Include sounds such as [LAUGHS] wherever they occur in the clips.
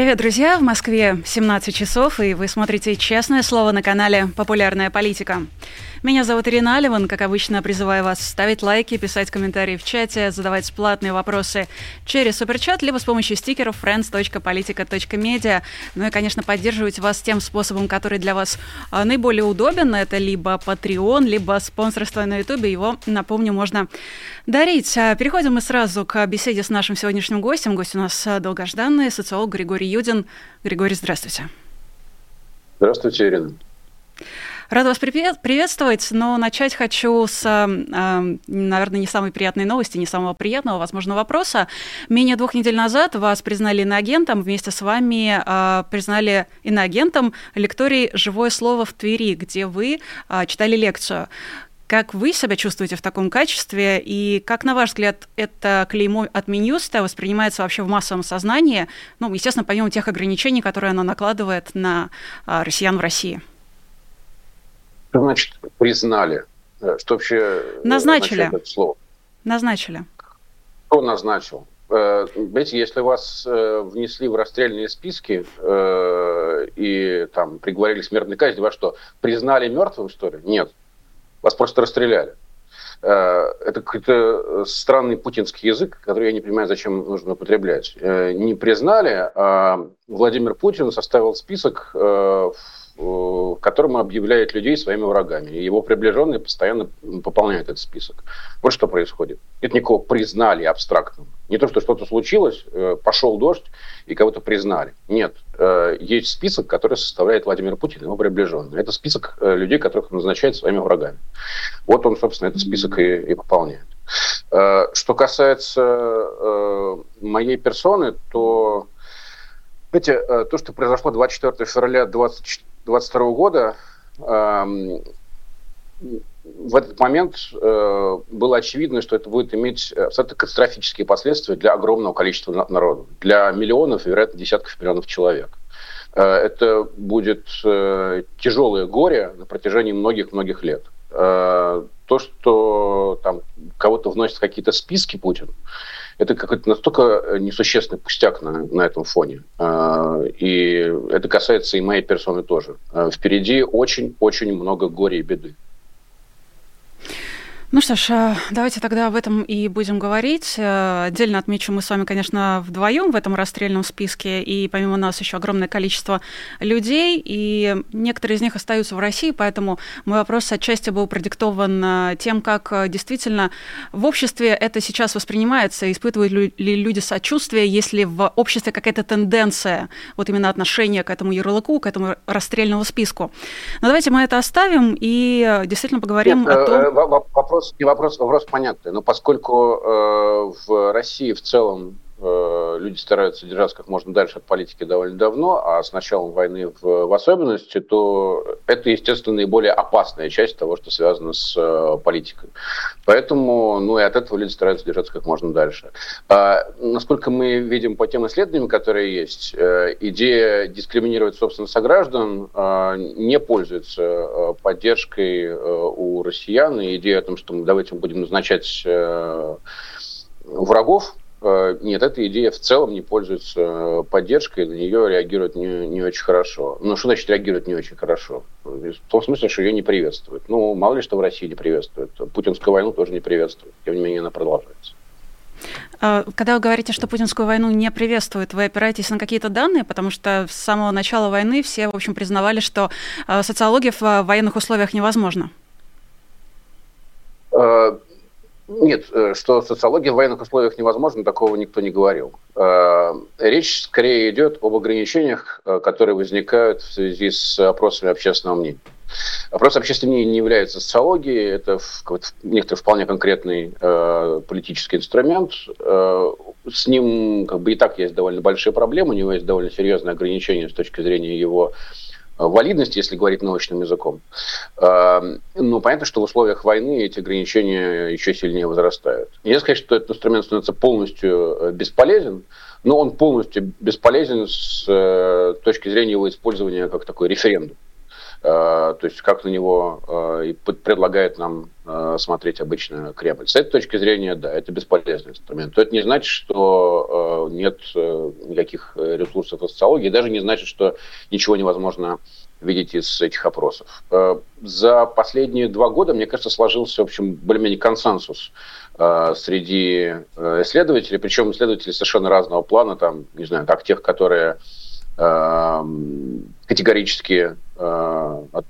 Привет, друзья! В Москве 17 часов, и вы смотрите «Честное слово» на канале «Популярная политика». Меня зовут Ирина Аливан. Как обычно, призываю вас ставить лайки, писать комментарии в чате, задавать платные вопросы через суперчат, либо с помощью стикеров friends.politica.media. Ну и, конечно, поддерживать вас тем способом, который для вас а, наиболее удобен. Это либо Patreon, либо спонсорство на YouTube. Его, напомню, можно дарить. А, переходим мы сразу к беседе с нашим сегодняшним гостем. Гость у нас а, долгожданный социолог Григорий Юдин. Григорий, здравствуйте. Здравствуйте, Ирина. Рада вас приветствовать, но начать хочу с, наверное, не самой приятной новости, не самого приятного, возможно, вопроса. Менее двух недель назад вас признали иноагентом, вместе с вами а, признали иноагентом лекторий «Живое слово в Твери», где вы а, читали лекцию. Как вы себя чувствуете в таком качестве, и как, на ваш взгляд, это клеймо от Минюста воспринимается вообще в массовом сознании, ну, естественно, помимо тех ограничений, которые оно накладывает на а, россиян в России? Что значит признали? Э, что вообще э, назначили это слово? Назначили. Кто назначил? Э, знаете, если вас внесли в расстрельные списки и там приговорили к смертной казни, вас что, признали мертвым, что ли? Нет. Вас просто расстреляли. Это какой-то странный путинский язык, который я не понимаю, зачем нужно употреблять. Не признали, а Владимир Путин составил список в котором объявляет людей своими врагами. И его приближенные постоянно пополняют этот список. Вот что происходит. Нет никакого признали абстрактного. Не то, что что-то случилось, э, пошел дождь, и кого-то признали. Нет. Э, есть список, который составляет Владимир Путин, его приближенные. Это список э, людей, которых он назначает своими врагами. Вот он, собственно, этот список и, и пополняет. Что касается моей персоны, то Знаете, то, что произошло 24 февраля 20, 2022 года эм, в этот момент э, было очевидно, что это будет иметь абсолютно катастрофические последствия для огромного количества народа, для миллионов, вероятно, десятков миллионов человек. Э, это будет э, тяжелое горе на протяжении многих-многих лет. То, что там кого-то вносят какие-то списки Путин, это какой-то настолько э, несущественный пустяк на, на этом фоне. А, и это касается и моей персоны тоже. Впереди очень-очень много горя и беды. Ну что ж, э, давайте тогда об этом и будем говорить. Э, отдельно отмечу, мы с вами, конечно, вдвоем в этом расстрельном списке, и помимо нас еще огромное количество людей, и некоторые из них остаются в России, поэтому мой вопрос отчасти был продиктован э, тем, как действительно в обществе это сейчас воспринимается, испытывают ли люди сочувствие, если в обществе какая-то тенденция, вот именно отношение к этому ярлыку, к этому расстрельному списку. Но давайте мы это оставим и действительно поговорим Нет, о том... Вопрос вопрос, не вопрос, вопрос понятный. Но поскольку э, в России в целом люди стараются держаться как можно дальше от политики довольно давно, а с началом войны в, в особенности, то это, естественно, наиболее опасная часть того, что связано с э, политикой. Поэтому, ну и от этого люди стараются держаться как можно дальше. А, насколько мы видим по тем исследованиям, которые есть, э, идея дискриминировать, собственно, сограждан э, не пользуется э, поддержкой э, у россиян, и идея о том, что мы давайте будем назначать э, врагов Э, нет, эта идея в целом не пользуется э, поддержкой, на нее реагируют не, не очень хорошо. Ну, что значит реагируют не очень хорошо? В том смысле, что ее не приветствуют. Ну, мало ли что в России не приветствуют. Путинскую войну тоже не приветствуют. Тем не менее, она продолжается. А, когда вы говорите, что путинскую войну не приветствует, вы опираетесь на какие-то данные, потому что с самого начала войны все, в общем, признавали, что э, социология в военных условиях невозможна. Нет, э, что социология в военных условиях невозможна, такого никто не говорил. Э, речь скорее идет об ограничениях, э, которые возникают в связи с опросами общественного мнения. Опрос общественного мнения не является социологией, это некоторый вполне конкретный политический инструмент. С ним как бы и так есть довольно большие проблемы, у него есть довольно серьезные ограничения с точки зрения его валидности, если говорить научным языком. Ну, понятно, что в условиях войны эти ограничения еще сильнее возрастают. Нельзя сказать, что этот инструмент становится полностью э, бесполезен, но он полностью бесполезен с э, точки зрения его использования как такой референдум. Э, то есть как на него э, и предлагает нам э, смотреть обычно Кремль. С этой точки зрения, да, это бесполезный инструмент. Это не значит, что нет никаких ресурсов социологии, даже не значит, что ничего невозможно видеть из этих опросов. За последние два года, мне кажется, сложился, в общем, более-менее консенсус среди исследователей, причем исследователи совершенно разного плана, там, не знаю, как тех, которые категорически э, от,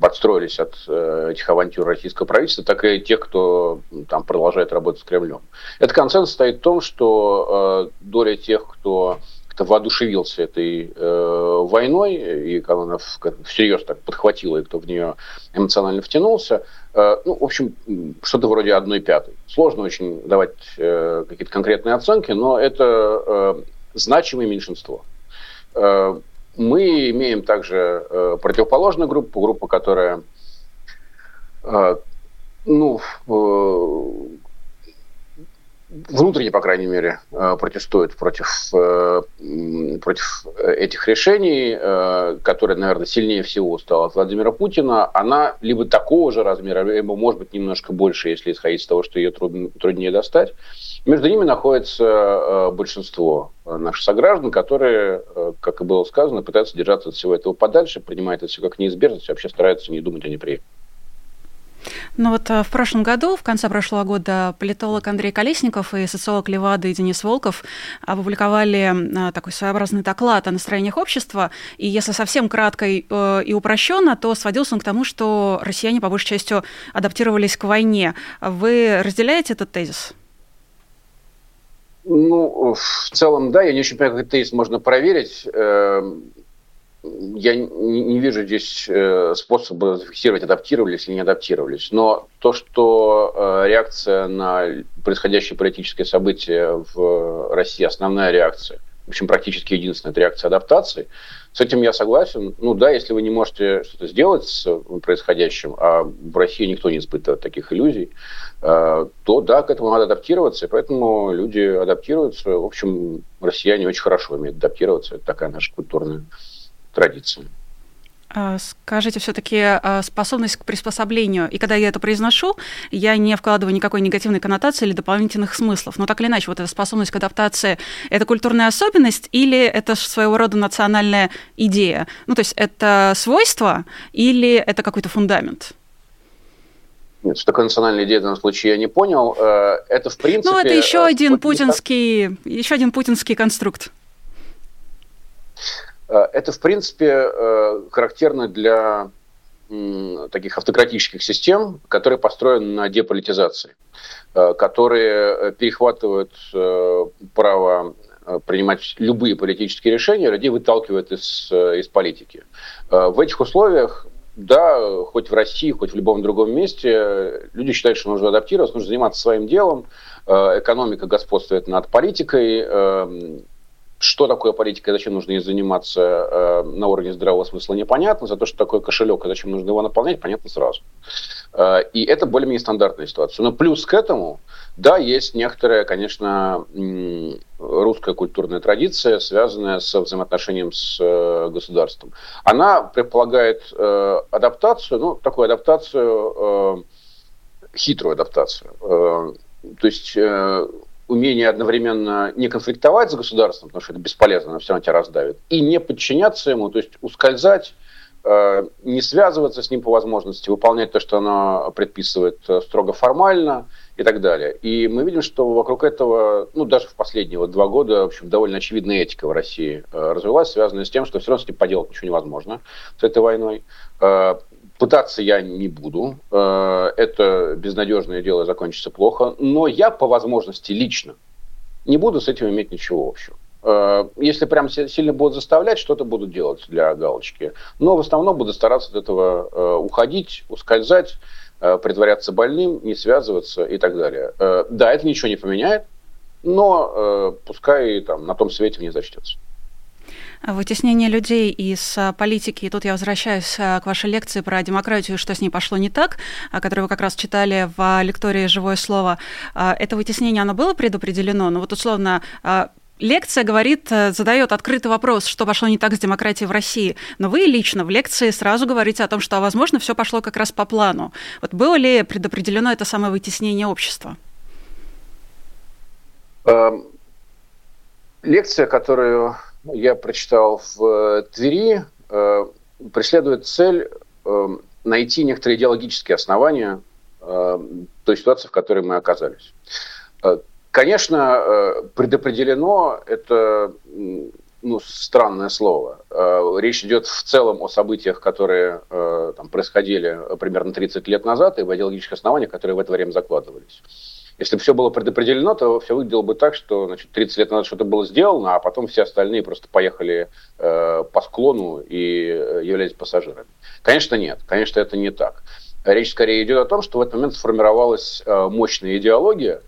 подстроились э, этих авантюр российского правительства, так и тех, кто там продолжает работать с Кремлем. Этот консенсус стоит в том, что э, доля тех, кто как-то воодушевился этой э, войной, и она всерьез так подхватила, и кто в нее эмоционально втянулся, э, ну, в общем, что-то вроде одной пятой. Сложно очень давать э, какие-то конкретные оценки, но это э, значимое меньшинство. Э, мы имеем также э, противоположную группу, группу, которая э, ну, внутренне, по крайней мере, протестует против, против этих решений, которая, наверное, сильнее всего устала от Владимира Путина, она либо такого же размера, либо, может быть, немножко больше, если исходить из того, что ее труднее достать, между ними находится э, большинство наших сограждан, которые, э, как и было сказано, пытаются держаться от всего этого подальше, принимают это все как неизбежность, вообще стараются не думать о неприятности. Ну вот э, в прошлом году, в конце прошлого года, политолог Андрей Колесников и социолог Левада и Денис Волков опубликовали такой своеобразный доклад о настроениях общества. И если совсем кратко и упрощенно, то сводился он к тому, что россияне по большей части адаптировались к войне. Вы разделяете этот тезис? Ну, в целом, да, я не очень понимаю, как этот тезис можно проверить. Я не вижу здесь э, способа зафиксировать, адаптировались или не адаптировались. Но то, что э, реакция на происходящее политическое событие в России, основная реакция, в общем, практически единственная, это реакция адаптации, с этим я согласен. Ну да, если вы не можете что-то сделать с происходящим, а в России никто не испытывает таких иллюзий, э, то да, к этому надо адаптироваться, и поэтому люди адаптируются. В общем, россияне очень хорошо умеют адаптироваться, это такая наша культурная традиция. А, скажите, все-таки а, способность к приспособлению. И когда я это произношу, я не вкладываю никакой негативной коннотации или дополнительных смыслов. Но так или иначе, вот эта способность к адаптации – это культурная особенность или это своего рода национальная идея? Ну, то есть это свойство или это какой-то фундамент? Нет, что такое национальная идея в данном случае я не понял. Э, это в принципе... Ну, это еще э, один путинский, еще один путинский конструкт. Э, это, в принципе, э, характерно для таких автократических систем, которые построены на деполитизации, э, которые перехватывают право принимать любые политические решения, людей выталкивают из, из политики. В этих условиях да, хоть в России, хоть в любом другом месте, люди считают, что нужно адаптироваться, нужно заниматься своим делом, экономика господствует над политикой, эм, что такое политика и зачем нужно ей заниматься э, на уровне здравого смысла, непонятно. За то, что такое кошелек и зачем нужно его наполнять, понятно сразу. Э, и это более-менее стандартная ситуация. Но плюс к этому, да, есть некоторая, конечно, русская культурная традиция, связанная с взаимоотношением с э, государством. Она предполагает э, адаптацию, ну, такую адаптацию, э, хитрую адаптацию. Э, то есть э, умение одновременно не конфликтовать с государством, потому что это бесполезно, оно все равно тебя раздавит, и не подчиняться ему, то есть ускользать, э, не связываться с ним по возможности, выполнять то, что оно предписывает э, строго формально и так далее. И мы видим, что вокруг этого, ну, даже в последние вот два года, в общем, довольно очевидная этика в России э, развилась, связанная с тем, что все равно с ним поделать ничего невозможно с этой войной. Пытаться я не буду. Э, это безнадежное дело закончится плохо. Но я по возможности лично не буду с этим иметь ничего общего. Э, если прям сильно будут заставлять, что-то буду делать для галочки. Но в основном буду стараться от этого э, уходить, ускользать, притворяться больным, не связываться и так далее. Да, это ничего не поменяет, но пускай там на том свете не зачтется. Вытеснение людей из а, политики, и тут я возвращаюсь а, к вашей лекции про демократию, что с ней пошло не так, которую вы как раз читали в лектории «Живое слово». Это вытеснение, оно было предопределено? Ну вот условно, Лекция говорит, э, задает открытый вопрос, что пошло не так с демократией в России. Но вы лично в лекции сразу говорите о том, что, возможно, все пошло как раз по плану. Вот было ли предопределено это самое вытеснение общества? Эм, лекция, которую я прочитал в э, Твери, э, преследует цель эм, найти некоторые идеологические основания той ситуации, в которой мы оказались. Конечно, э, предопределено это ну, странное слово. Э, речь идет в целом о событиях, которые э, там, происходили примерно 30 лет назад, и в идеологических основаниях, которые в это время закладывались. Если бы все было предопределено, то все выглядело бы так, что значит, 30 лет назад что-то было сделано, а потом все остальные просто поехали э, по склону и являлись пассажирами. Конечно, нет. Конечно, это не так. Речь скорее идет о том, что в этот момент сформировалась э, мощная идеология,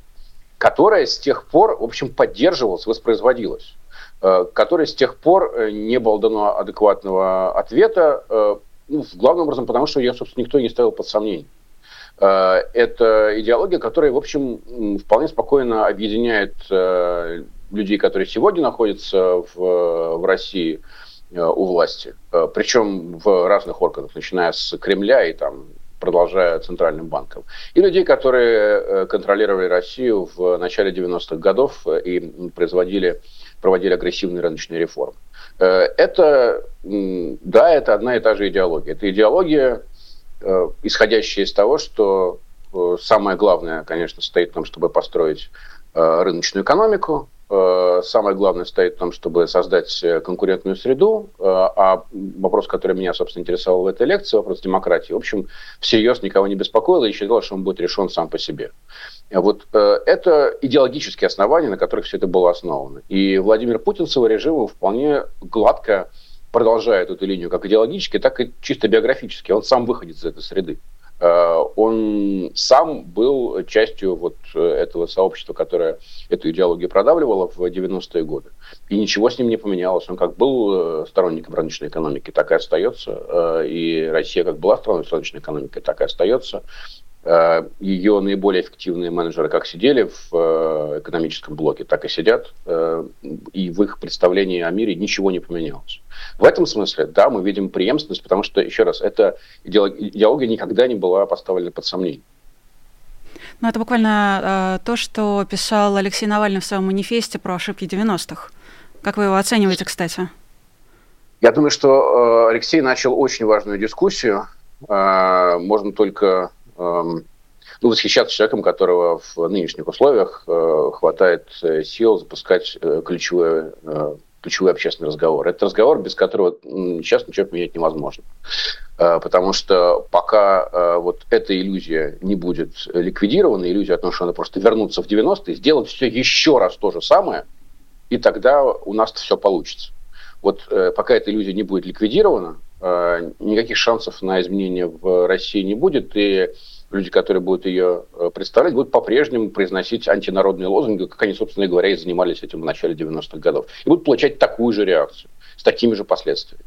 которая с тех пор, в общем, поддерживалась, воспроизводилась, э, которая с тех пор э, не было дано адекватного ответа, э, ну, главным образом потому, что ее, собственно, никто не ставил под сомнение. Это идеология, которая, в общем, вполне спокойно объединяет людей, которые сегодня находятся в, в России у власти, причем в разных органах, начиная с Кремля и там продолжая Центральным банком, и людей, которые э, контролировали Россию в начале 90-х годов э, и производили, проводили агрессивные рыночные реформы. Э, это, да, это одна и та же идеология. Это идеология, исходящая из того, что самое главное, конечно, стоит в том, чтобы построить рыночную экономику, Э, самое главное стоит в том, чтобы создать э, конкурентную среду, э, а вопрос, который меня, собственно, интересовал в этой лекции, вопрос демократии, в общем, всерьез никого не беспокоил и считал, что он будет решен сам по себе. Вот это идеологические основания, на которых все это было основано. И Владимир Путин с его режимом вполне гладко продолжает эту линию как идеологически, так и чисто биографически. Он сам выходит из этой среды. Э, он сам был частью вот э, этого сообщества, которое эту идеологию продавливало в 90-е годы. И ничего с ним не поменялось. Он как был э, сторонником рыночной экономики, так и остается. И Россия как была сторонником рыночной экономики, так и остается. Э, ее наиболее эффективные менеджеры как сидели в э, экономическом блоке, так и сидят, э, и в их представлении о мире ничего не поменялось. В этом смысле, да, мы видим преемственность, потому что, еще раз, эта идеология никогда не была поставлена под сомнение. Ну, это буквально э, то, что писал Алексей Навальный в своем манифесте про ошибки 90-х. Как вы его оцениваете, кстати? Я думаю, что э, Алексей начал очень важную дискуссию. Э, можно только ну, восхищаться человеком, которого в нынешних условиях э, хватает э, сил запускать э, ключевой, ключевой общественный разговор. Это разговор, без которого сейчас ничего поменять невозможно. Потому что пока вот эта иллюзия не будет ликвидирована, иллюзия о том, что она просто вернуться в 90-е, сделать все еще раз то же самое, и тогда у нас все получится. Вот пока эта иллюзия не будет ликвидирована, никаких шансов на изменения в России не будет, и люди, которые будут ее э, представлять, будут по-прежнему произносить антинародные лозунги, как они, собственно говоря, и занимались этим в начале 90-х годов. И будут получать такую же реакцию, с такими же последствиями.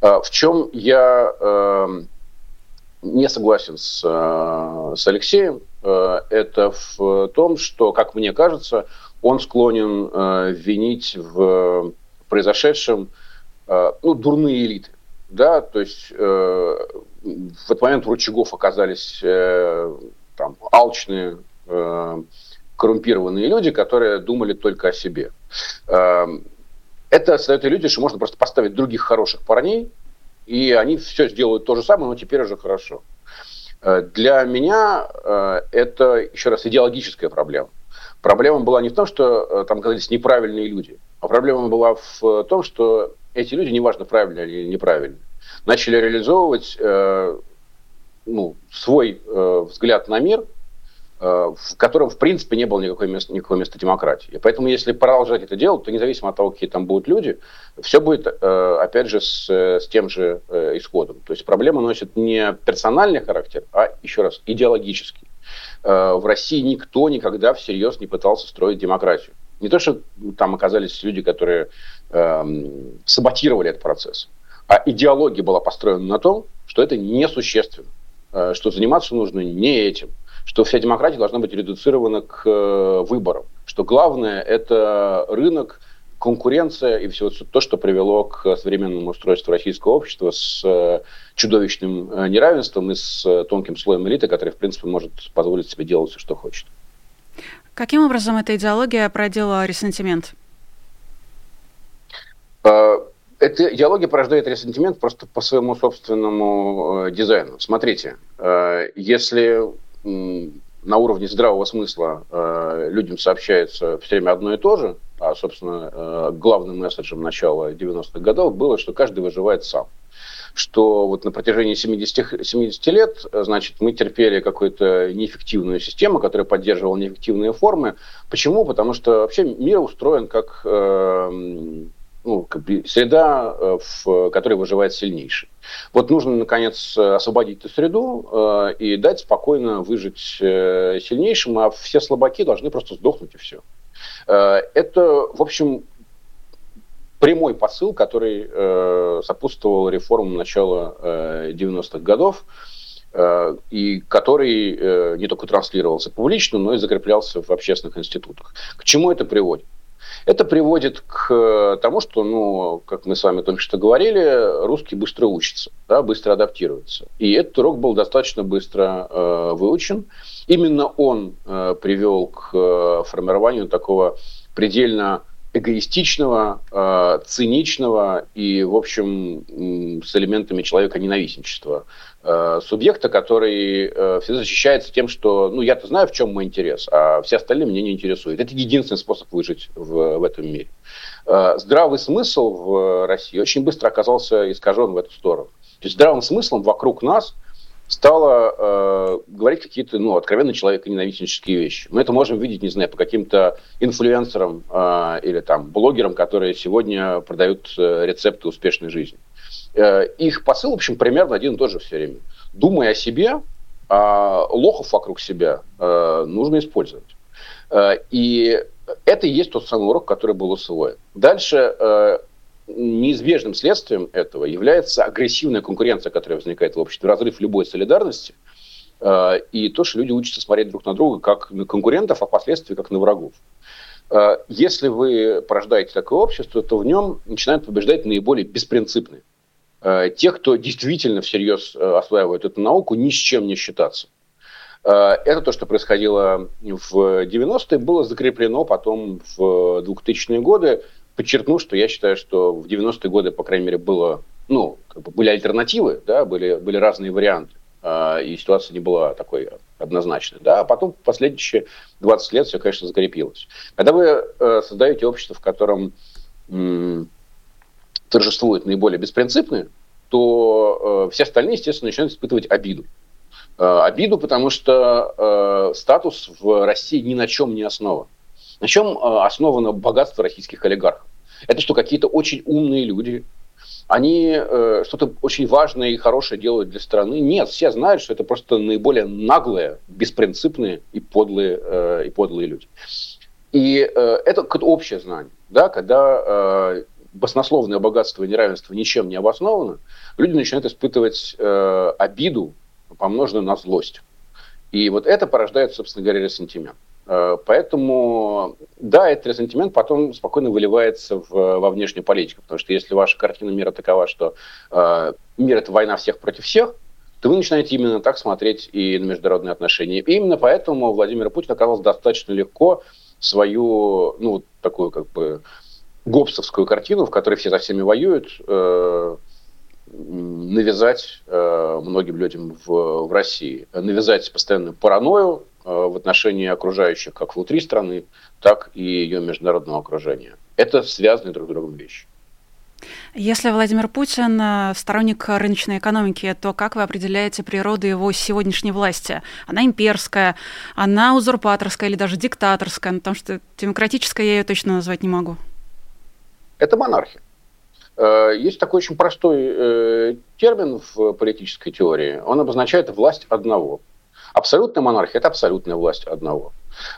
Э, в чем я эм, не согласен с, э, с Алексеем, это в том, что, как мне кажется, он склонен винить в произошедшем ну, дурные элиты. Да, то есть в этот момент у рычагов оказались э, там, алчные, э, коррумпированные люди, которые думали только о себе. Э, это создает иллюзию, что можно просто поставить других хороших парней, и они все сделают то же самое, но теперь уже хорошо. Э, для меня э, это, еще раз, идеологическая проблема. Проблема была не в том, что э, там оказались неправильные люди, а проблема была в том, что эти люди, неважно, правильные или неправильные, начали реализовывать э, ну, свой э, взгляд на мир, э, в котором, в принципе, не было никакого места, никакого места демократии. И поэтому, если продолжать это делать, то независимо от того, какие там будут люди, все будет, э, опять же, с, с тем же э, исходом. То есть проблема носит не персональный характер, а, еще раз, идеологический. Э, в России никто никогда всерьез не пытался строить демократию. Не то, что там оказались люди, которые э, саботировали этот процесс. А идеология была построена на том, что это несущественно, э, что заниматься нужно не этим, что вся демократия должна быть редуцирована к э, выборам, что главное – это рынок, конкуренция и все то, что привело к современному устройству российского общества с э, чудовищным неравенством и с тонким слоем элиты, который, в принципе, может позволить себе делать все, что хочет. Каким образом эта идеология породила ресентимент? Эта идеология порождает ресентимент просто по своему собственному дизайну. Смотрите, если на уровне здравого смысла э, людям сообщается все время одно и то же, а, собственно, э, главным месседжем начала 90-х годов было, что каждый выживает сам. Что вот на протяжении 70, 70 лет, значит, мы терпели какую-то неэффективную систему, которая поддерживала неэффективные формы. Почему? Потому что вообще мир устроен как э, ну, среда, э, в которой выживает сильнейший. Вот нужно, наконец, освободить эту среду э, и дать спокойно выжить э, сильнейшим, а все слабаки должны просто сдохнуть и все. Это, в общем, прямой посыл, который сопутствовал реформам начала э, 90-х годов и который не только транслировался публично, но и закреплялся в общественных институтах. К чему это приводит? Это приводит к э, тому, что, ну, как мы с вами только что говорили, русский быстро учится, да, быстро адаптируется. И этот урок был достаточно быстро э, выучен. Именно он э, привел к э, формированию такого предельно эгоистичного, э, циничного и, в общем, с элементами человека ненавистничества э, субъекта, который э, всегда защищается тем, что, ну, я-то знаю, в чем мой интерес, а все остальные меня не интересуют. Это единственный способ выжить в, в этом мире. Здравый смысл в России очень быстро оказался искажен в эту сторону. То есть здравым смыслом вокруг нас – стала э, говорить какие-то, ну, откровенно человеконенавистнические вещи. Мы это можем видеть, не знаю, по каким-то инфлюенсерам э, или там блогерам, которые сегодня продают э, рецепты успешной жизни. Э, их посыл, в общем, примерно один и тот же все время. Думай о себе, а лохов вокруг себя э, нужно использовать. Э, и это и есть тот самый урок, который был усвоен. Дальше э, неизбежным следствием этого является агрессивная конкуренция, которая возникает в обществе, разрыв любой солидарности, э, и то, что люди учатся смотреть друг на друга как на конкурентов, а впоследствии как на врагов. Э, если вы порождаете такое общество, то в нем начинают побеждать наиболее беспринципные. Э, те, кто действительно всерьез осваивает эту науку, ни с чем не считаться. Это то, что происходило в 90-е, было закреплено потом в 2000-е годы подчеркну, что я считаю, что в 90-е годы, по крайней мере, было, ну, как бы были альтернативы, да, были, были разные варианты, э, и ситуация не была такой однозначной. Да, а потом в последующие 20 лет все, конечно, закрепилось. Когда вы э, создаете общество, в котором э, торжествуют наиболее беспринципные, то э, все остальные, естественно, начинают испытывать обиду. Э, обиду, потому что э, статус в России ни на чем не основан. На чем э, основано богатство российских олигархов? Это что какие-то очень умные люди, они э, что-то очень важное и хорошее делают для страны. Нет, все знают, что это просто наиболее наглые, беспринципные и подлые, э, и подлые люди. И э, это общее знание, да, когда э, баснословное богатство и неравенство ничем не обосновано, люди начинают испытывать э, обиду, помноженную на злость. И вот это порождает, собственно говоря, ресентимент. Э, поэтому, да, этот ресентимент потом спокойно выливается в, во внешнюю политику, потому что если ваша картина мира такова, что э, мир – это война всех против всех, то вы начинаете именно так смотреть и на международные отношения. И именно поэтому Владимир Путин оказалось достаточно легко свою, ну, такую как бы гопсовскую картину, в которой все за всеми воюют, э, навязать э, многим людям в, в России. Навязать постоянную паранойю, Э, в отношении окружающих как внутри страны, так и ее международного окружения. Это связанные друг с другом вещи. Если Владимир Путин э, сторонник рыночной экономики, то как вы определяете природу его сегодняшней власти? Она имперская, она узурпаторская или даже диктаторская, потому что демократическая я ее точно назвать не могу. Это монархия. Э, есть такой очень простой термин в политической теории. Он обозначает власть одного. Абсолютная монархия – это абсолютная власть одного.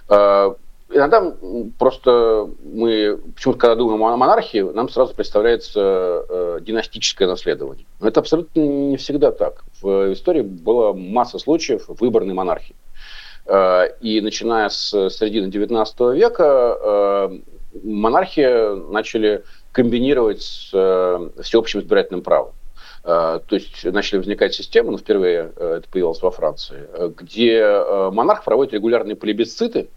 Э, иногда просто мы, почему-то, когда думаем о монархии, нам сразу представляется э, династическое наследование. Но это абсолютно не всегда так. В истории была масса случаев выборной монархии. Э, и начиная с середины XIX века монархия начали комбинировать с э, всеобщим избирательным правом. Э, то есть начали возникать системы, ну, впервые э, это появилось во Франции, где монарх проводит регулярные плебисциты,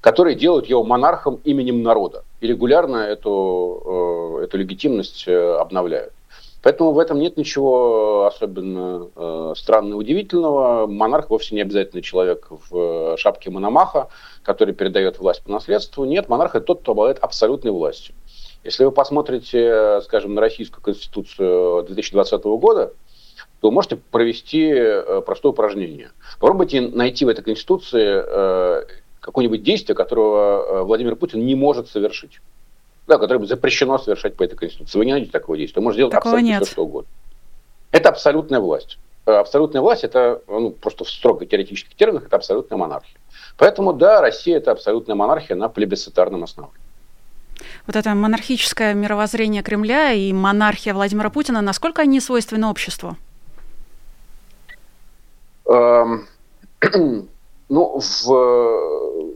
которые делают его монархом именем народа. И регулярно эту, эту легитимность обновляют. Поэтому в этом нет ничего особенно э, странного, удивительного. Монарх вовсе не обязательно человек в шапке Мономаха, который передает власть по наследству. Нет, монарх это тот, кто обладает абсолютной властью. Если вы посмотрите, скажем, на Российскую Конституцию 2020 года, то можете провести э, простое упражнение. Попробуйте найти в этой Конституции э, какое-нибудь действие, которого э, Владимир Путин не может совершить да, которое запрещено совершать по этой Конституции. Вы не найдете такого действия. Вы можете делать Такого абсолютно нет. все, что угодно. Это абсолютная власть. Абсолютная власть – это ну, просто в строго теоретических терминах, это абсолютная монархия. Поэтому, да, Россия – это абсолютная монархия на плебисцитарном основании. Вот это монархическое мировоззрение Кремля и монархия Владимира Путина, насколько они свойственны обществу? Эм, [CLEARS THROAT] ну, в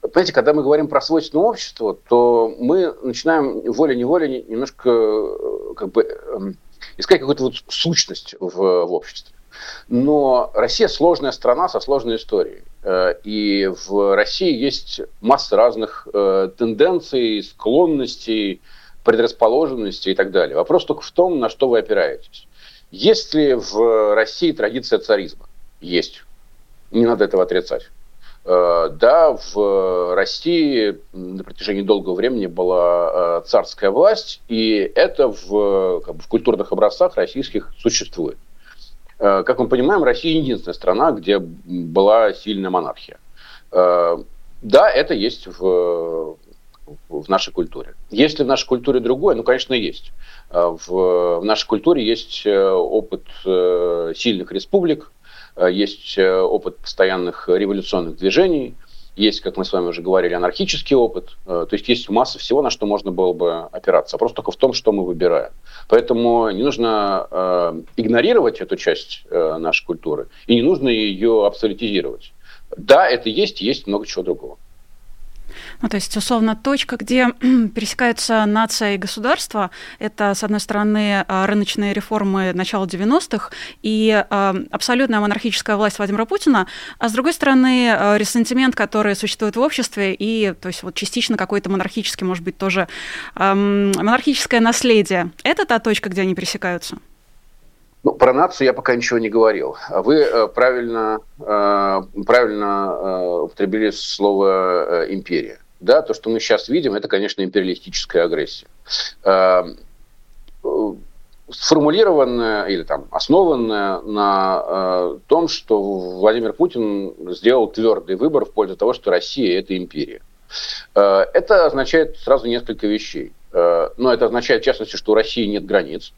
Понимаете, когда мы говорим про свойственное общество, то мы начинаем волей-неволей немножко э, как бы эм, искать какую-то вот сущность в, в обществе. Но Россия сложная страна со сложной историей. Э, и в России есть масса разных э, тенденций, склонностей, предрасположенностей и так далее. Вопрос только в том, на что вы опираетесь. Есть ли в России традиция царизма? Есть. Не надо этого отрицать. Э, да, в России на протяжении долгого времени была царская власть, и это в, как бы, в культурных образцах российских существует. Э, как мы понимаем, Россия единственная страна, где была сильная монархия. Да, это есть в, в нашей культуре. Есть ли в нашей культуре другое? Ну, конечно, есть. В, в нашей культуре есть опыт сильных республик, Э, есть э, опыт постоянных революционных движений, есть, как мы с вами уже говорили, анархический опыт. Э, то есть есть масса всего, на что можно было бы опираться. Вопрос только в том, что мы выбираем. Поэтому не нужно э, игнорировать эту часть э, нашей культуры, и не нужно ее абсолютизировать. Да, это есть, есть много чего другого. Ну, то есть, условно, точка, где [CLEARS THROAT] пересекаются нация и государство, это, с одной стороны, а, рыночные реформы начала 90-х и э, абсолютная монархическая власть Владимира Путина, а с другой стороны, э, ресентимент, который существует в обществе, и, то есть, вот частично какой-то монархический, может быть, тоже монархическое наследие. Это та точка, где они пересекаются? Ну, про нацию я пока ничего не говорил. Вы э, правильно, э, правильно э, употребили слово империя. Да, то, что мы сейчас видим, это, конечно, империалистическая агрессия. Э, сформулированная или там основанная на э, том, что Владимир Путин сделал твердый выбор в пользу того, что Россия это империя. Э, это означает сразу несколько вещей. Но это означает, в частности, что у России нет границ.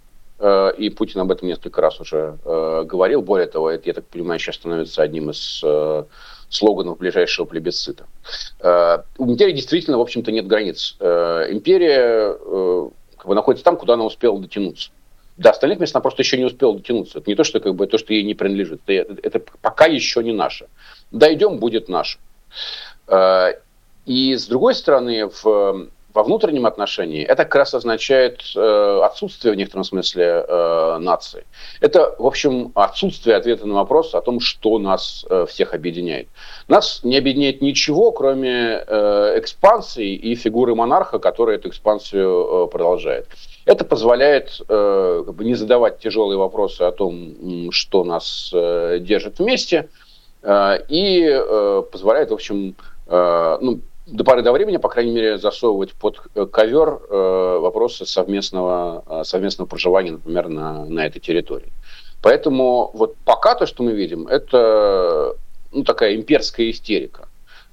И Путин об этом несколько раз уже говорил. Более того, это, я так понимаю, сейчас становится одним из слоганов ближайшего плебисцита. У империи действительно, в общем-то, нет границ. Империя как бы, находится там, куда она успела дотянуться. До остальных мест она просто еще не успела дотянуться. Это не то, что, как бы, то, что ей не принадлежит. Это, это пока еще не наше. Дойдем, будет наше. И с другой стороны, в во внутреннем отношении это как раз означает э, отсутствие в некотором смысле э, нации. Это, в общем, отсутствие ответа на вопрос о том, что нас э, всех объединяет. Нас не объединяет ничего, кроме э, экспансии и фигуры монарха, которая эту экспансию э, продолжает. Это позволяет э, как бы не задавать тяжелые вопросы о том, что нас э, держит вместе, э, и э, позволяет, в общем, э, ну, до поры до времени, по крайней мере, засовывать под э, ковер э, вопросы совместного, э, совместного проживания, например, на, на этой территории. Поэтому вот пока то, что мы видим, это ну, такая имперская истерика.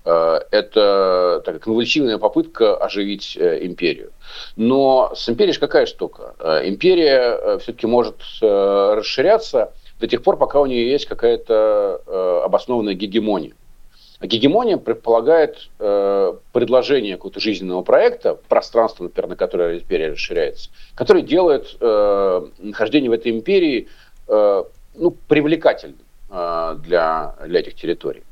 Э, это такая конвульсивная попытка оживить империю. Но с империей же какая штука? Империя все-таки может расширяться до тех пор, пока у нее есть какая-то обоснованная гегемония. А гегемония предполагает э, предложение какого-то жизненного проекта, пространство, например, на которое империя расширяется, который делает э, нахождение в этой империи э, ну, привлекательным э, для, для этих территорий.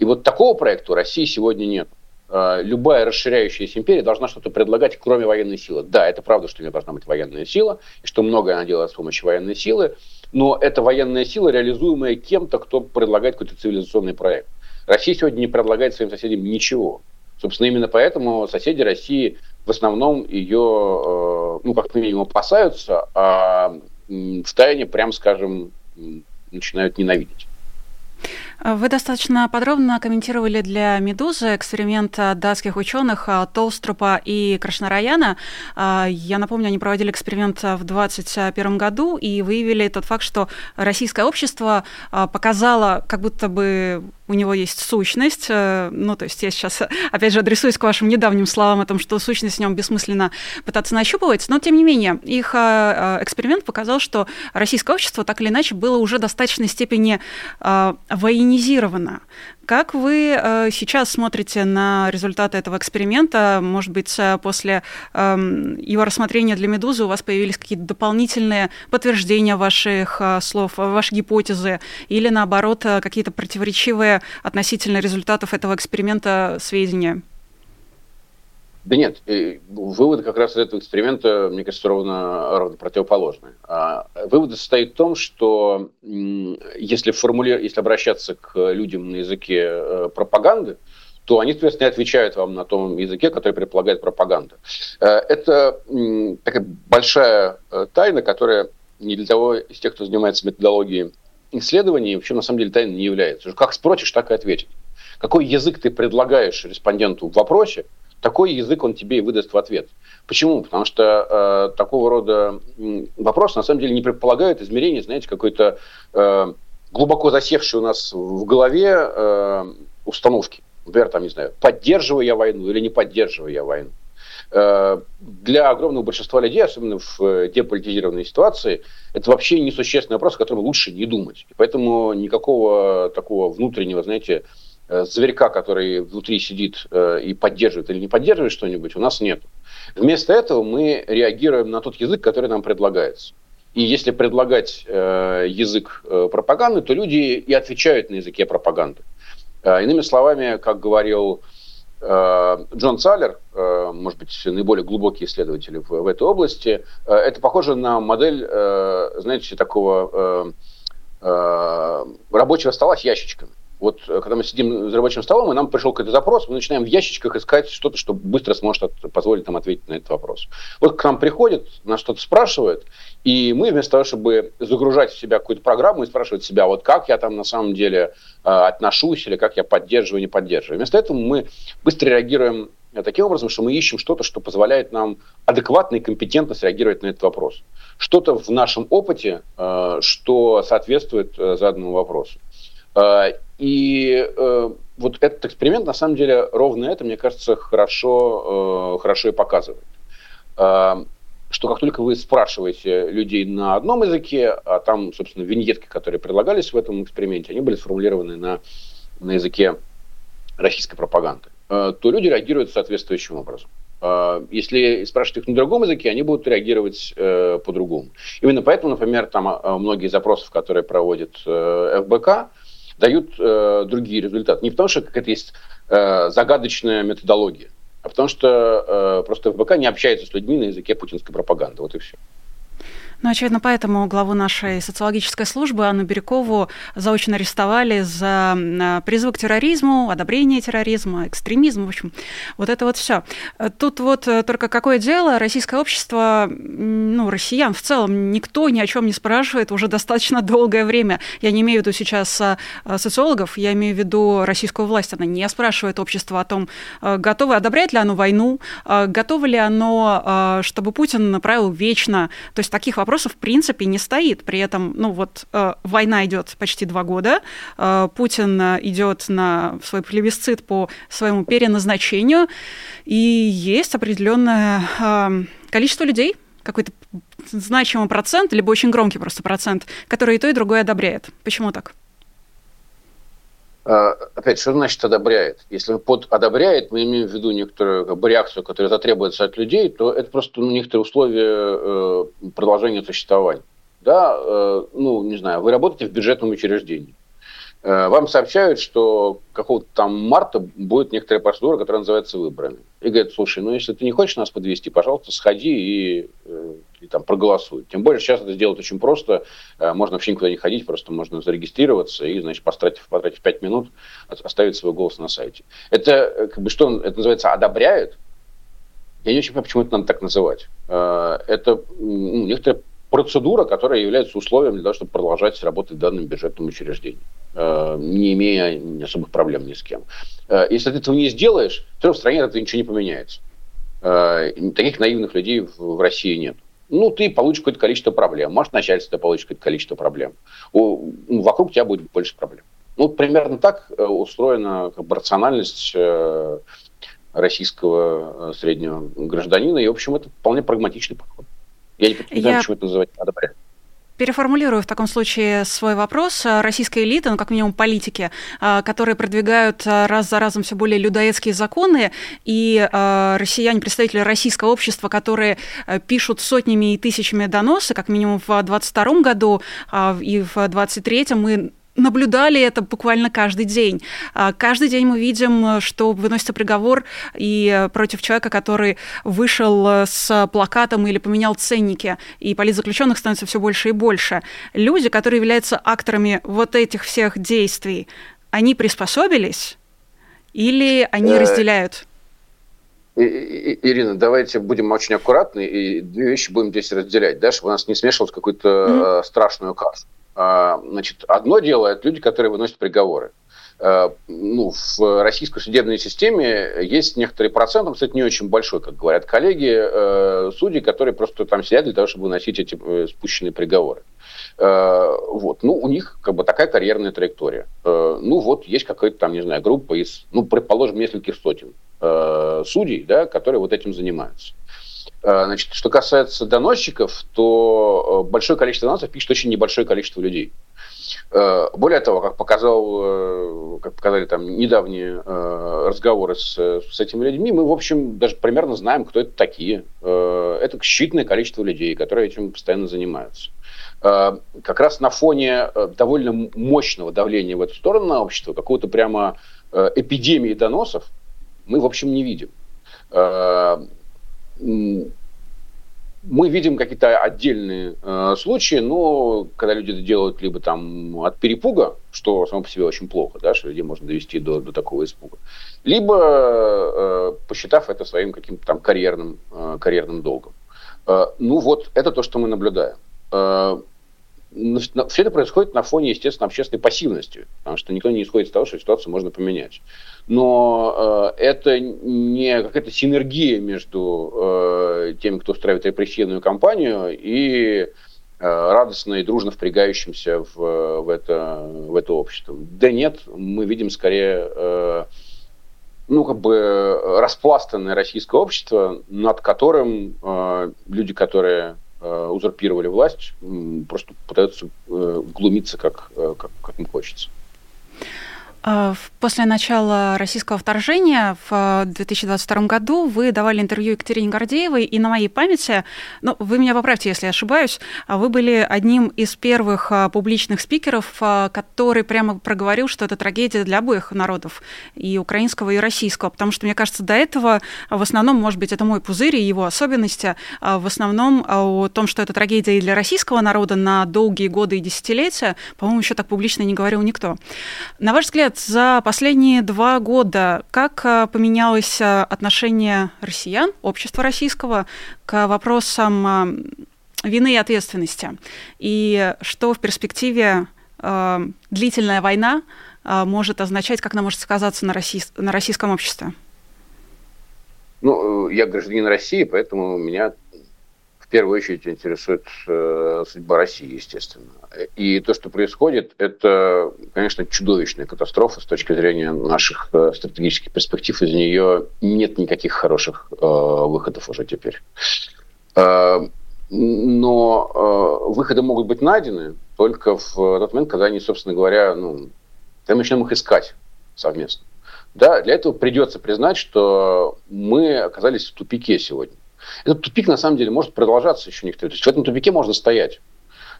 И вот такого проекта у России сегодня нет. э, любая расширяющаяся империя должна что-то предлагать, кроме военной силы. Да, это правда, что у нее должна быть военная сила, и что многое она делает с помощью военной силы, но это военная сила, реализуемая кем-то, кто предлагает какой-то цивилизационный проект. Россия сегодня не предлагает своим соседям ничего. Собственно, именно поэтому соседи России в основном ее, э, ну, как минимум, опасаются, а в тайне, прям скажем, начинают ненавидеть. Вы достаточно подробно комментировали для «Медузы» эксперимент датских ученых а, Толструпа и Крашнараяна. А, я напомню, они проводили эксперимент в 2021 году и выявили тот факт, что российское общество а, показало, как будто бы у него есть сущность. Э, ну, то есть я сейчас, [LAUGHS] опять же, адресуюсь к вашим недавним словам о том, что сущность в нем бессмысленно пытаться нащупывать, но, тем не менее, их эксперимент показал, что российское общество так или иначе было уже в достаточной степени военизировано. Как вы э, сейчас смотрите на результаты этого эксперимента? Может быть, э, после э, его рассмотрения для «Медузы» у вас появились какие-то дополнительные подтверждения ваших э, слов, вашей гипотезы, или, наоборот, какие-то противоречивые относительно результатов этого эксперимента сведения? Да нет, выводы как раз из этого эксперимента, мне кажется, ровно, ровно противоположные. А, выводы состоят в том, что если, формули... если обращаться к людям на языке э, пропаганды, то они, соответственно, отвечают вам на том языке, который предполагает пропаганда. Э, это такая большая э, тайна, которая не для того из тех, кто занимается методологией исследований, вообще на самом деле тайной не является. Как спросишь, так и ответить. Какой язык ты предлагаешь респонденту в вопросе, такой язык он тебе и выдаст в ответ. Почему? Потому что э, такого рода вопрос на самом деле не предполагает измерение, знаете, какой-то э, глубоко засевшей у нас в голове э, установки. Например, там, не знаю, поддерживаю я войну или не поддерживаю я войну. Э, для огромного большинства людей, особенно в деполитизированной ситуации, это вообще несущественный вопрос, о котором лучше не думать. И поэтому никакого такого внутреннего, знаете, Э, зверька, который внутри сидит э, и поддерживает или не поддерживает что-нибудь, у нас нет. Вместо этого мы реагируем на тот язык, который нам предлагается. И если предлагать э, язык пропаганды, то люди и отвечают на языке пропаганды. Иными словами, как говорил Джон Саллер, может быть, наиболее глубокий исследователь в, в этой области, это похоже на модель, знаете, такого рабочего стола с ящичками вот э, когда мы сидим за рабочим столом, и нам пришел какой-то запрос, мы начинаем в ящичках искать что-то, что быстро сможет от, позволить нам ответить на этот вопрос. Вот к нам приходит, нас что-то спрашивает, и мы вместо того, чтобы загружать в себя какую-то программу и спрашивать себя, вот как я там на самом деле э, отношусь, или как я поддерживаю, не поддерживаю. Вместо этого мы быстро реагируем э, таким образом, что мы ищем что-то, что позволяет нам адекватно и компетентно среагировать на этот вопрос. Что-то в нашем опыте, э, что соответствует э, заданному вопросу. И э, вот этот эксперимент, на самом деле, ровно это, мне кажется, хорошо, э, хорошо и показывает. Э, что как только вы спрашиваете людей на одном языке, а там, собственно, виньетки, которые предлагались в этом эксперименте, они были сформулированы на, на языке российской пропаганды, э, то люди реагируют соответствующим образом. Э, если спрашивать их на другом языке, они будут реагировать э, по-другому. Именно поэтому, например, там э, многие запросы, которые проводит э, ФБК, дают э, другие результаты. Не потому, что какая-то есть э, загадочная методология, а потому что э, просто ФБК не общается с людьми на языке путинской пропаганды. Вот и все. Ну, очевидно, поэтому главу нашей социологической службы Анну Бирюкову заочно арестовали за а, призыв к терроризму, одобрение терроризма, экстремизм, в общем, вот это вот все. Тут вот э, только какое дело, российское общество, ну, россиян в целом, никто ни о чем не спрашивает уже достаточно долгое время. Я не имею в виду сейчас социологов, я имею в виду российскую власть. Она не спрашивает общество о том, э, готовы, одобряет ли оно войну, э, готово ли оно, чтобы Путин правил вечно. То есть таких вопросов в принципе не стоит. При этом, ну вот, э, война идет почти два года, э, Путин идет на свой плебисцит по своему переназначению, и есть определенное э, количество людей, какой-то значимый процент, либо очень громкий просто процент, который и то, и другое одобряет. Почему так? А, опять, что значит одобряет? Если под одобряет, мы имеем в виду некоторую как бы, реакцию, которая затребуется от людей, то это просто ну, некоторые условия э, продолжения существования. Да, э, ну, не знаю, вы работаете в бюджетном учреждении. Э, вам сообщают, что какого-то там марта будет некоторая процедура, которая называется выборами. И говорят, слушай, ну если ты не хочешь нас подвести, пожалуйста, сходи и, э, и там проголосуй. Тем более сейчас это сделать очень просто. Э, можно вообще никуда не ходить, просто можно зарегистрироваться и, значит, потратив, потратив 5 минут, оставить свой голос на сайте. Это, как бы, что это называется, одобряют? Я не очень понимаю, почему это надо так называть. Это ну, некоторая процедура, которая является условием для того, чтобы продолжать работать в данном бюджетном учреждении, э, не имея особых проблем ни с кем. Э, если ты этого не сделаешь, то в стране это ничего не поменяется. Э, таких наивных людей в России нет. Ну, ты получишь какое-то количество проблем. Может, начальство получит какое-то количество проблем. Ну, вокруг тебя будет больше проблем. Ну, примерно так устроена как бы, рациональность российского среднего гражданина. И, в общем, это вполне прагматичный подход. Я не Я... почему это называть одобряю. Переформулирую в таком случае свой вопрос. Российская элита, ну, как минимум политики, а, которые продвигают а, раз за разом все более людоедские законы, и а, россияне, представители российского общества, которые пишут сотнями и тысячами доносы, как минимум в 2022 году и в 2023 мы наблюдали это буквально каждый день. А, каждый день мы видим, что выносится приговор и против человека, который вышел с плакатом или поменял ценники, и политзаключенных становится все больше и больше. Люди, которые являются акторами вот этих всех действий, они приспособились или они э, разделяют? Ирина, давайте будем очень аккуратны и две вещи будем здесь разделять, да, чтобы у нас не смешивалось какую-то mm-hmm. страшную кашу. А, значит, одно дело – это люди, которые выносят приговоры. А, ну, в российской судебной системе есть некоторый процент, он, кстати, не очень большой, как говорят коллеги, э, судей, которые просто там сидят для того, чтобы выносить эти э, спущенные приговоры. Вот. Ну, у них как бы такая карьерная траектория. Ну, вот есть какая-то там, не знаю, группа из, ну, предположим, нескольких сотен судей, да, которые вот этим занимаются. Э, значит, что касается доносчиков, то э, большое количество доносов пишет очень небольшое количество людей. Э, более того, как показал, как показали там недавние разговоры с, с этими людьми, мы, в общем, даже примерно знаем, кто это такие. Это считанное количество людей, которые этим постоянно занимаются. Как раз на фоне довольно мощного давления в эту сторону на общество, какого-то прямо эпидемии доносов, мы, в общем, не видим мы видим какие-то отдельные э, случаи, но когда люди это делают либо там от перепуга, что само по себе очень плохо, да, что людей можно довести до, до такого испуга, либо э, посчитав это своим каким-то там карьерным, э, карьерным долгом. Э, ну вот, это то, что мы наблюдаем. Э, все это происходит на фоне, естественно, общественной пассивности, потому что никто не исходит из того, что ситуацию можно поменять. Но э, это не какая-то синергия между э, теми, кто устраивает репрессивную кампанию, и э, радостно и дружно впрягающимся в, в, это, в это общество. Да нет, мы видим скорее э, ну, как бы распластанное российское общество, над которым э, люди, которые Э, узурпировали власть, просто пытаются э, глумиться, как, э, как, как им хочется. А, после начала российского вторжения в 2022 году вы давали интервью Екатерине Гордеевой, и на моей памяти, ну, вы меня поправьте, если я ошибаюсь, а вы были одним из первых а, публичных спикеров, который прямо проговорил, что это трагедия для обоих народов, и украинского, и российского, потому что, мне кажется, до этого в основном, может быть, это мой пузырь и его особенности, в основном о том, что это трагедия и для российского народа на долгие годы и десятилетия, по-моему, еще так публично не говорил никто. На ваш взгляд, за последние два года как э, поменялось э, отношение россиян, общества российского к вопросам э, вины и ответственности? И что в перспективе длительная война может означать, как она может сказаться на, россий, на российском обществе? Ну, я гражданин России, поэтому меня в первую очередь интересует э, судьба России, естественно. И то, что происходит, это, конечно, чудовищная катастрофа с точки зрения наших э, стратегических перспектив. Из нее нет никаких хороших э, выходов уже теперь. Но э, выходы могут быть найдены только в тот момент, когда они, собственно говоря, ну, начнем их искать совместно. Да, для этого придется признать, что мы оказались в тупике сегодня. Этот тупик, на самом деле, может продолжаться еще некоторое. То есть в этом тупике можно стоять.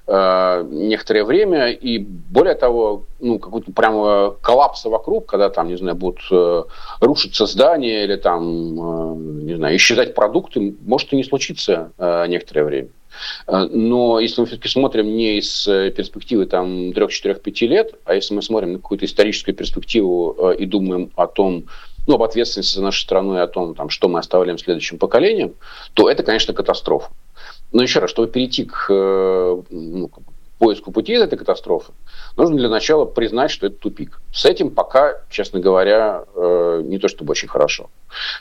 э, некоторое время, и более того, ну, какой-то прямо коллапса вокруг, когда там, не знаю, будут э, рушиться здания или там, э, не знаю, исчезать продукты, может и не случиться э, некоторое время. Э, но если мы все-таки смотрим не из э, перспективы там 3-4-5 лет, а если мы смотрим на какую-то историческую перспективу э, и думаем о том, ну, об ответственности за нашу страну и о том, там, что мы оставляем следующим поколениям, то это, конечно, катастрофа. Но еще раз, чтобы перейти к ну, поиску пути из этой катастрофы, нужно для начала признать, что это тупик. С этим пока, честно говоря, э, не то чтобы очень хорошо.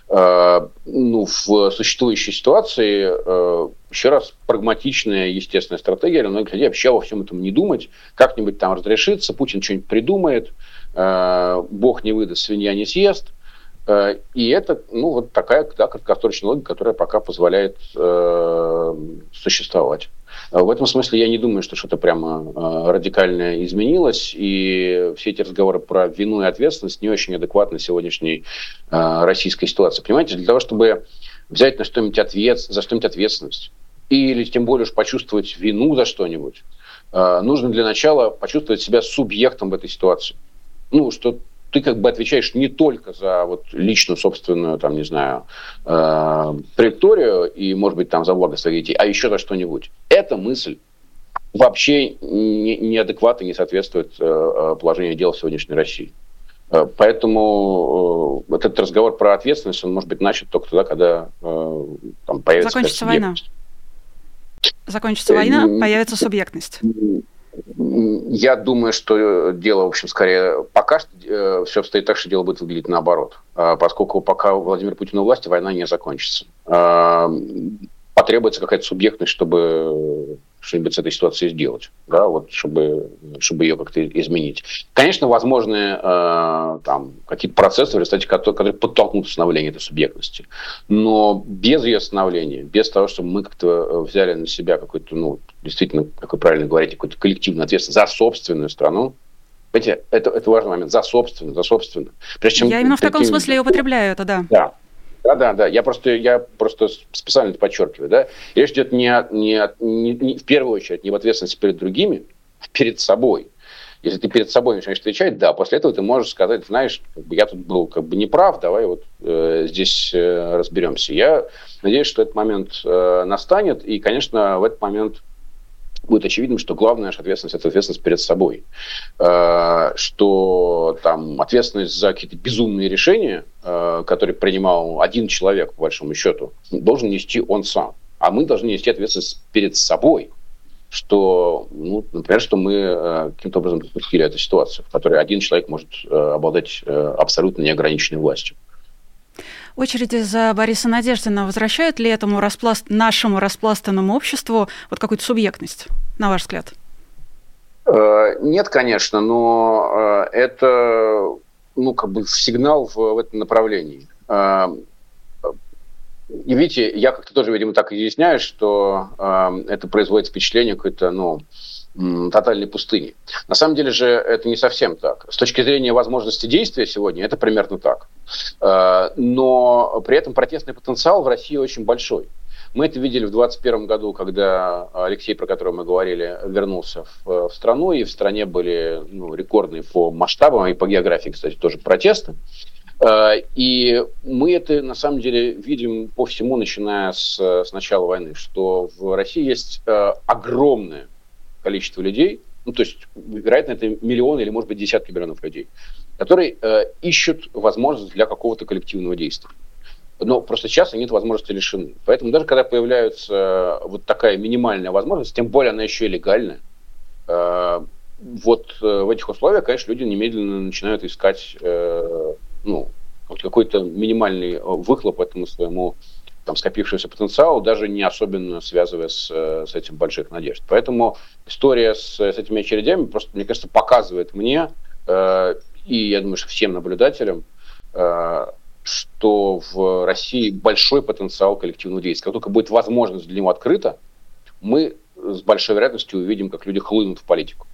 Э, ну, в существующей ситуации, э, еще раз, прагматичная, естественная стратегия для многих людей вообще во всем этом не думать, как-нибудь там разрешится, Путин что-нибудь придумает, Бог не выдаст, свинья не съест. И это, ну, вот такая, да, краткосрочная логика, которая пока позволяет э, существовать. А в этом смысле я не думаю, что что-то прямо а, радикальное изменилось, и все эти разговоры про вину и ответственность не очень адекватны сегодняшней а, российской ситуации. Понимаете, для того, чтобы взять на что-нибудь ответ, за что-нибудь ответственность, или тем более уж почувствовать вину за что-нибудь, нужно для начала почувствовать себя субъектом в этой ситуации. Ну, что ты как бы отвечаешь не только за вот личную собственную, там, не знаю, э, траекторию и, может быть, там за благо своих детей, а еще за что-нибудь. Эта мысль вообще не, неадекватно не соответствует э, э положению дел в сегодняшней России. Э, поэтому э, вот этот разговор про ответственность, он может быть начат только тогда, когда э, там появится... Закончится война. Закончится война, появится субъектность. Я думаю, что дело, в общем, скорее пока что э, все обстоит так, что дело будет выглядеть наоборот. Э, поскольку пока Владимир Путин у власти, война не закончится. Э, потребуется какая-то субъектность, чтобы что-нибудь с этой ситуацией сделать, да, вот, чтобы, чтобы ее как-то изменить. Конечно, возможны э, там, какие-то процессы, в результате которых, которые подтолкнут становление этой субъектности. Но без ее становления, без того, чтобы мы как-то э, взяли на себя какой-то, ну, действительно, как вы правильно говорите, какой-то коллективную ответственность за собственную страну, Понимаете, это, это важный момент. За собственную, за собственную. Прежде чем Я именно в таком смысле и употребляю это, да. Да, да, да, да. Я просто, я просто специально это подчеркиваю. Да? Речь идет не, не, не, не, в первую очередь не в ответственности перед другими, а перед собой. Если ты перед собой начинаешь отвечать, да, после этого ты можешь сказать, знаешь, как бы я тут был как бы неправ, давай вот э, здесь э, разберемся. Я надеюсь, что этот момент э, настанет, и, конечно, в этот момент будет очевидным, что главная наша ответственность – это ответственность перед собой. Э, что там ответственность за какие-то безумные решения, э, которые принимал один человек, по большому счету, должен нести он сам. А мы должны нести ответственность перед собой, что, ну, например, что мы э, каким-то образом допустили эту ситуацию, в которой один человек может обладать абсолютно неограниченной властью. Очереди за Бориса Надеждина возвращают ли этому распласт... нашему распластанному обществу вот какую-то субъектность, на ваш взгляд? Э, нет, конечно, но э, это ну, как бы сигнал в, в этом направлении. Э, и видите, я как-то тоже, видимо, так изъясняю, что это производит впечатление какой-то, ну, тотальной пустыни. На самом деле же это не совсем так. С точки зрения возможности действия сегодня это примерно так. Э, но при этом протестный потенциал в России очень большой. Мы это видели в 2021 году, когда Алексей, про которого мы говорили, вернулся в, в страну, и в стране были ну, рекордные по масштабам и по географии, кстати, тоже протесты. Э, и мы это на самом деле видим по всему, начиная с, с начала войны, что в России есть э, огромное количество людей, ну, то есть, вероятно, это миллионы или, может быть, десятки миллионов людей, которые э, ищут возможность для какого-то коллективного действия. Но просто сейчас они этой возможности лишены. Поэтому даже когда появляется э, вот такая минимальная возможность, тем более она еще и легальная, э, вот э, в этих условиях, конечно, люди немедленно начинают искать э, ну, какой-то минимальный э, выхлоп этому своему там, скопившегося потенциала, даже не особенно связывая с, с этим больших надежд. Поэтому история с, с этими очередями просто, мне кажется, показывает мне, э, и я думаю, что всем наблюдателям, э, что в России большой потенциал коллективного действия. Как только будет возможность для него открыта, мы с большой вероятностью увидим, как люди хлынут в политику.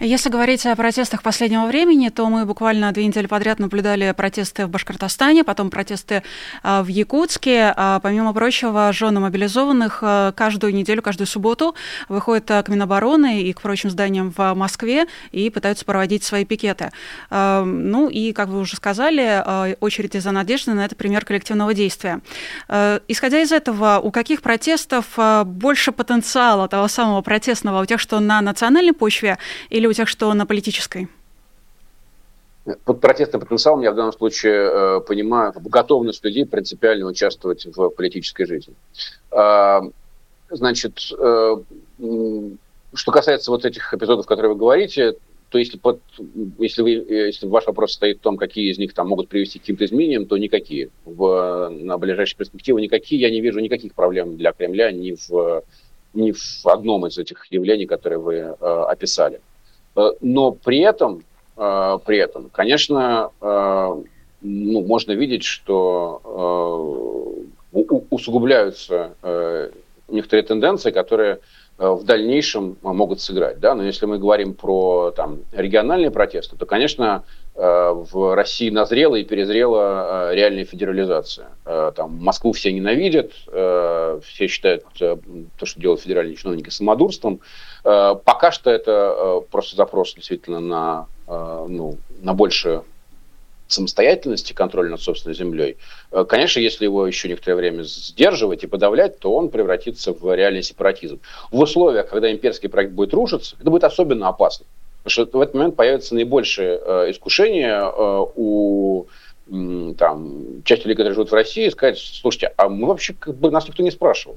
Если говорить о протестах последнего времени, то мы буквально две недели подряд наблюдали протесты в Башкортостане, потом протесты а, в Якутске. А, помимо прочего, жены мобилизованных а, каждую неделю, каждую субботу выходят к Минобороны и к прочим зданиям в Москве и пытаются проводить свои пикеты. Ну и, как вы уже сказали, очередь из-за надежды на это пример коллективного действия. Исходя из этого, у каких протестов больше потенциала того самого протестного, у тех, что на национальной почве или у тех, что на политической? Под протестным потенциалом я в данном случае э, понимаю готовность людей принципиально участвовать в политической жизни. Э, значит, э, что касается вот этих эпизодов, которые вы говорите, то если, под, если, вы, если ваш вопрос стоит в том, какие из них там могут привести к каким-то изменениям, то никакие. В, на ближайшие перспективы никакие. Я не вижу никаких проблем для Кремля ни в, ни в одном из этих явлений, которые вы э, описали. Э, но при этом, э, при этом, конечно, э, ну, можно видеть, что усугубляются некоторые тенденции, которые в дальнейшем могут сыграть. Да? Но если мы говорим про там, региональные протесты, то, конечно, в России назрела и перезрела реальная федерализация. Там Москву все ненавидят, все считают то, что делают федеральные чиновники, самодурством. Э, пока что это э, просто запрос действительно на, э, ну, на большую самостоятельности, контроль над собственной землей, конечно, если его еще некоторое время сдерживать и подавлять, то он превратится в реальный сепаратизм. В условиях, когда имперский проект будет рушиться, это будет особенно опасно. Потому что в этот момент появится наибольшее искушение у там, части людей, которые живут в России, сказать, слушайте, а мы вообще, как бы, нас никто не спрашивал.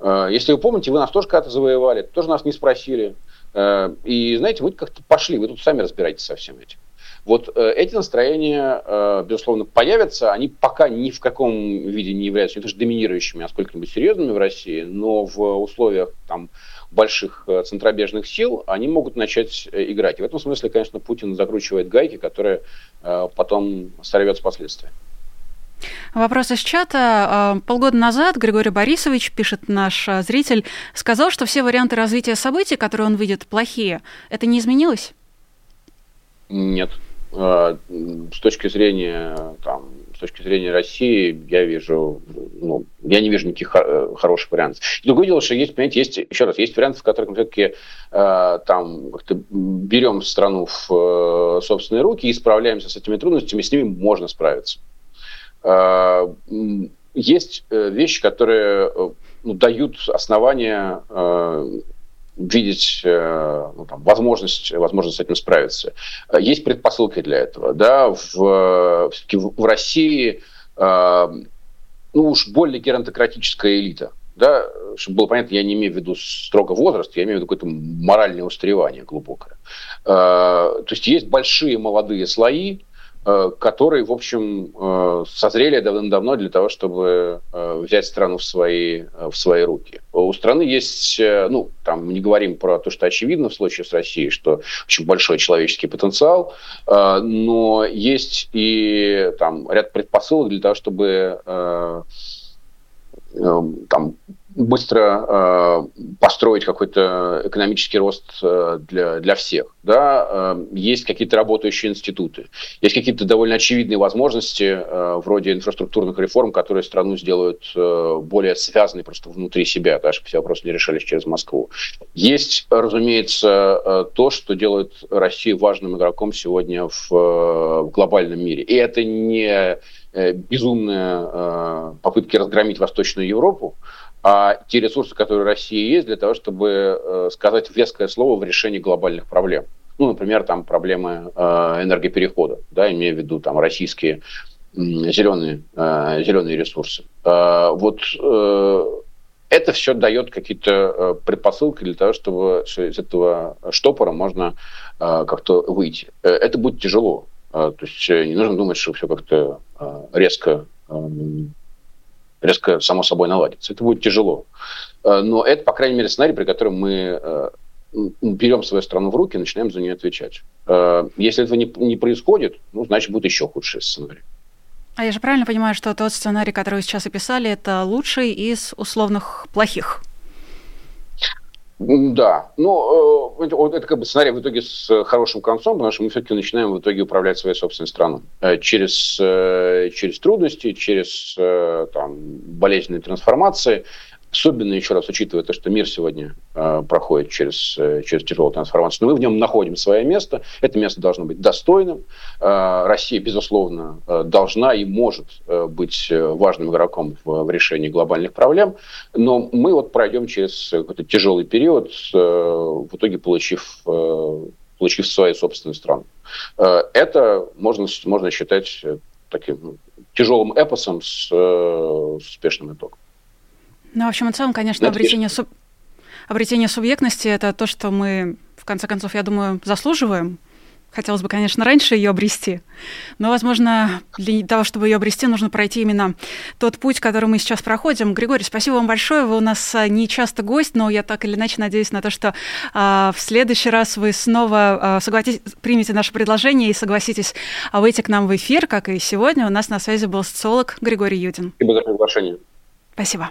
Э, если вы помните, вы нас тоже когда-то завоевали, тоже нас не спросили. Э, и, знаете, вы как-то пошли, вы тут сами разбираетесь со всем этим. Вот э, эти настроения, безусловно, появятся. Они пока ни в каком виде не являются не то что доминирующими, а сколько-нибудь серьезными в России, но в условиях там, больших центробежных сил они могут начать играть. И в этом смысле, конечно, Путин закручивает гайки, которые потом сорвет с последствиями. Вопрос из чата. А, полгода назад Григорий Борисович, пишет наш а, зритель, сказал, что все варианты развития событий, которые он видит, плохие. Это не изменилось? Нет. А, с точки зрения там, с точки зрения России, я вижу, ну, я не вижу никаких хороших вариантов. Другое дело, что есть, понимаете, есть, еще раз, есть варианты, в которых мы все-таки э, там как-то берем страну в э, собственные руки и справляемся с этими трудностями, с ними можно справиться. Э, есть э, вещи, которые э, ну, дают основания видеть ну, там, возможность, возможность с этим справиться. Есть предпосылки для этого. Да? В, в России ну, уж более геронтократическая элита. Да? Чтобы было понятно, я не имею в виду строго возраст, я имею в виду какое-то моральное устаревание глубокое. То есть есть большие молодые слои, которые, в общем, э, созрели давным-давно для того, чтобы э, взять страну в свои, в свои руки. У страны есть, ну, там, не говорим про то, что очевидно в случае с Россией, что очень большой человеческий потенциал, но есть и там ряд предпосылок для того, чтобы там быстро э, построить какой-то экономический рост э, для, для всех. Да? Э, есть какие-то работающие институты, есть какие-то довольно очевидные возможности, э, вроде инфраструктурных реформ, которые страну сделают э, более связанной просто внутри себя, да, чтобы все вопросы не решались через Москву. Есть, разумеется, э, то, что делает Россию важным игроком сегодня в, э, в глобальном мире. И это не э, безумные э, попытки разгромить Восточную Европу, а те ресурсы, которые у России есть, для того, чтобы э, сказать веское слово в решении глобальных проблем. Ну, например, там проблемы э, энергоперехода, да, имея в виду там российские зеленые, э, зеленые ресурсы. Вот это все дает какие-то предпосылки для того, чтобы из этого штопора можно как-то выйти. Это будет тяжело. То есть не нужно думать, что все как-то резко эм, резко само собой наладится. Это будет тяжело. Э, но это, по крайней мере, сценарий, при котором мы э, берем свою страну в руки и начинаем за нее отвечать. Э, если этого не, происходит, ну, значит, будет еще худший сценарий. А я же правильно понимаю, что тот сценарий, который вы сейчас описали, это лучший из условных плохих? Да, ну, э, это как бы сценарий в итоге с хорошим концом, потому что мы все-таки начинаем в итоге управлять своей собственной страной. Э, через, э, через трудности, через там, болезненные трансформации, Особенно, еще раз, учитывая то, что мир сегодня э, проходит через, э, через тяжелую трансформацию, но мы в нем находим свое место. Это место должно быть достойным. Э, Россия, безусловно, э, должна и может э, быть э, важным игроком в, в решении глобальных проблем. Но мы вот пройдем через какой-то тяжелый период, э, в итоге получив, э, получив свою собственную страну. Э, это можно, можно считать таким ну, тяжелым эпосом с, э, с успешным итогом. Ну, в общем и целом, конечно, обретение, суб... обретение субъектности – это то, что мы, в конце концов, я думаю, заслуживаем. Хотелось бы, конечно, раньше ее обрести, но, возможно, для того, чтобы ее обрести, нужно пройти именно тот путь, который мы сейчас проходим. Григорий, спасибо вам большое. Вы у нас а, не часто гость, но я так или иначе надеюсь на то, что а, в следующий раз вы снова а, согласитесь, примете наше предложение и согласитесь а, выйти к нам в эфир, как и сегодня. У нас на связи был социолог Григорий Юдин. Спасибо за приглашение. Спасибо.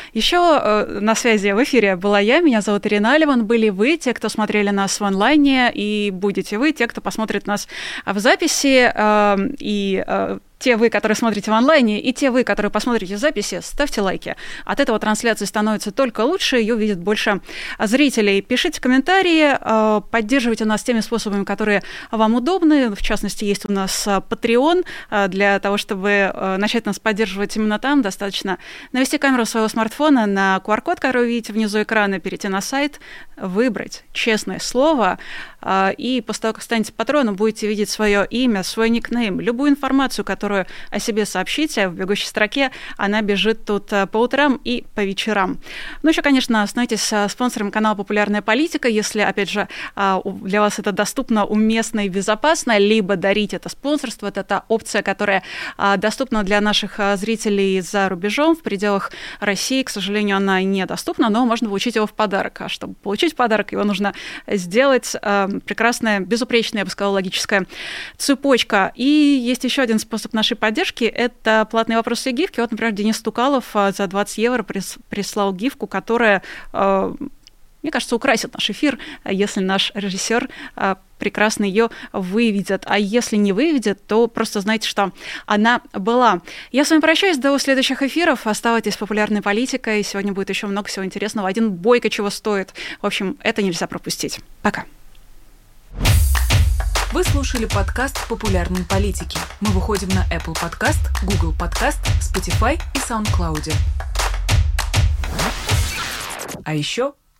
Еще э, на связи в эфире была я, меня зовут Ирина Аливан. Были вы, те, кто смотрели нас в онлайне, и будете вы, те, кто посмотрит нас в записи. Э, и э, те вы, которые смотрите в онлайне, и те вы, которые посмотрите записи, ставьте лайки. От этого трансляция становится только лучше, ее видит больше зрителей. Пишите комментарии, э, поддерживайте нас теми способами, которые вам удобны. В частности, есть у нас э, Patreon. Э, для того, чтобы начать нас поддерживать именно там, достаточно навести камеру своего смартфона на QR-код, который вы видите внизу экрана, перейти на сайт, выбрать честное слово, и после того, как станете патроном, будете видеть свое имя, свой никнейм, любую информацию, которую о себе сообщите в бегущей строке, она бежит тут э, по утрам и по вечерам. Ну, еще, конечно, становитесь спонсором канала «Популярная политика», если, опять же, э, для вас это доступно, уместно и безопасно, либо дарить это спонсорство, это та опция, которая доступна для наших зрителей за рубежом, в пределах России, к сожалению, она недоступна, но можно получить его в подарок. А чтобы получить подарок, его нужно сделать прекрасная, безупречная, я бы сказала, логическая цепочка. И есть еще один способ нашей поддержки – это платные вопросы и гифки. Вот, например, Денис Стукалов а, за 20 евро прислал гифку, которая а, мне кажется, украсит наш эфир, если наш режиссер а, прекрасно ее выведет. А если не выведет, то просто знайте, что она была. Я с вами прощаюсь до следующих эфиров. Оставайтесь популярной политикой. Сегодня будет еще много всего интересного. Один бойко чего стоит. В общем, это нельзя пропустить. Пока. Вы слушали подкаст «Популярные политики». Мы выходим на Apple Podcast, Google Podcast, Spotify и SoundCloud. А еще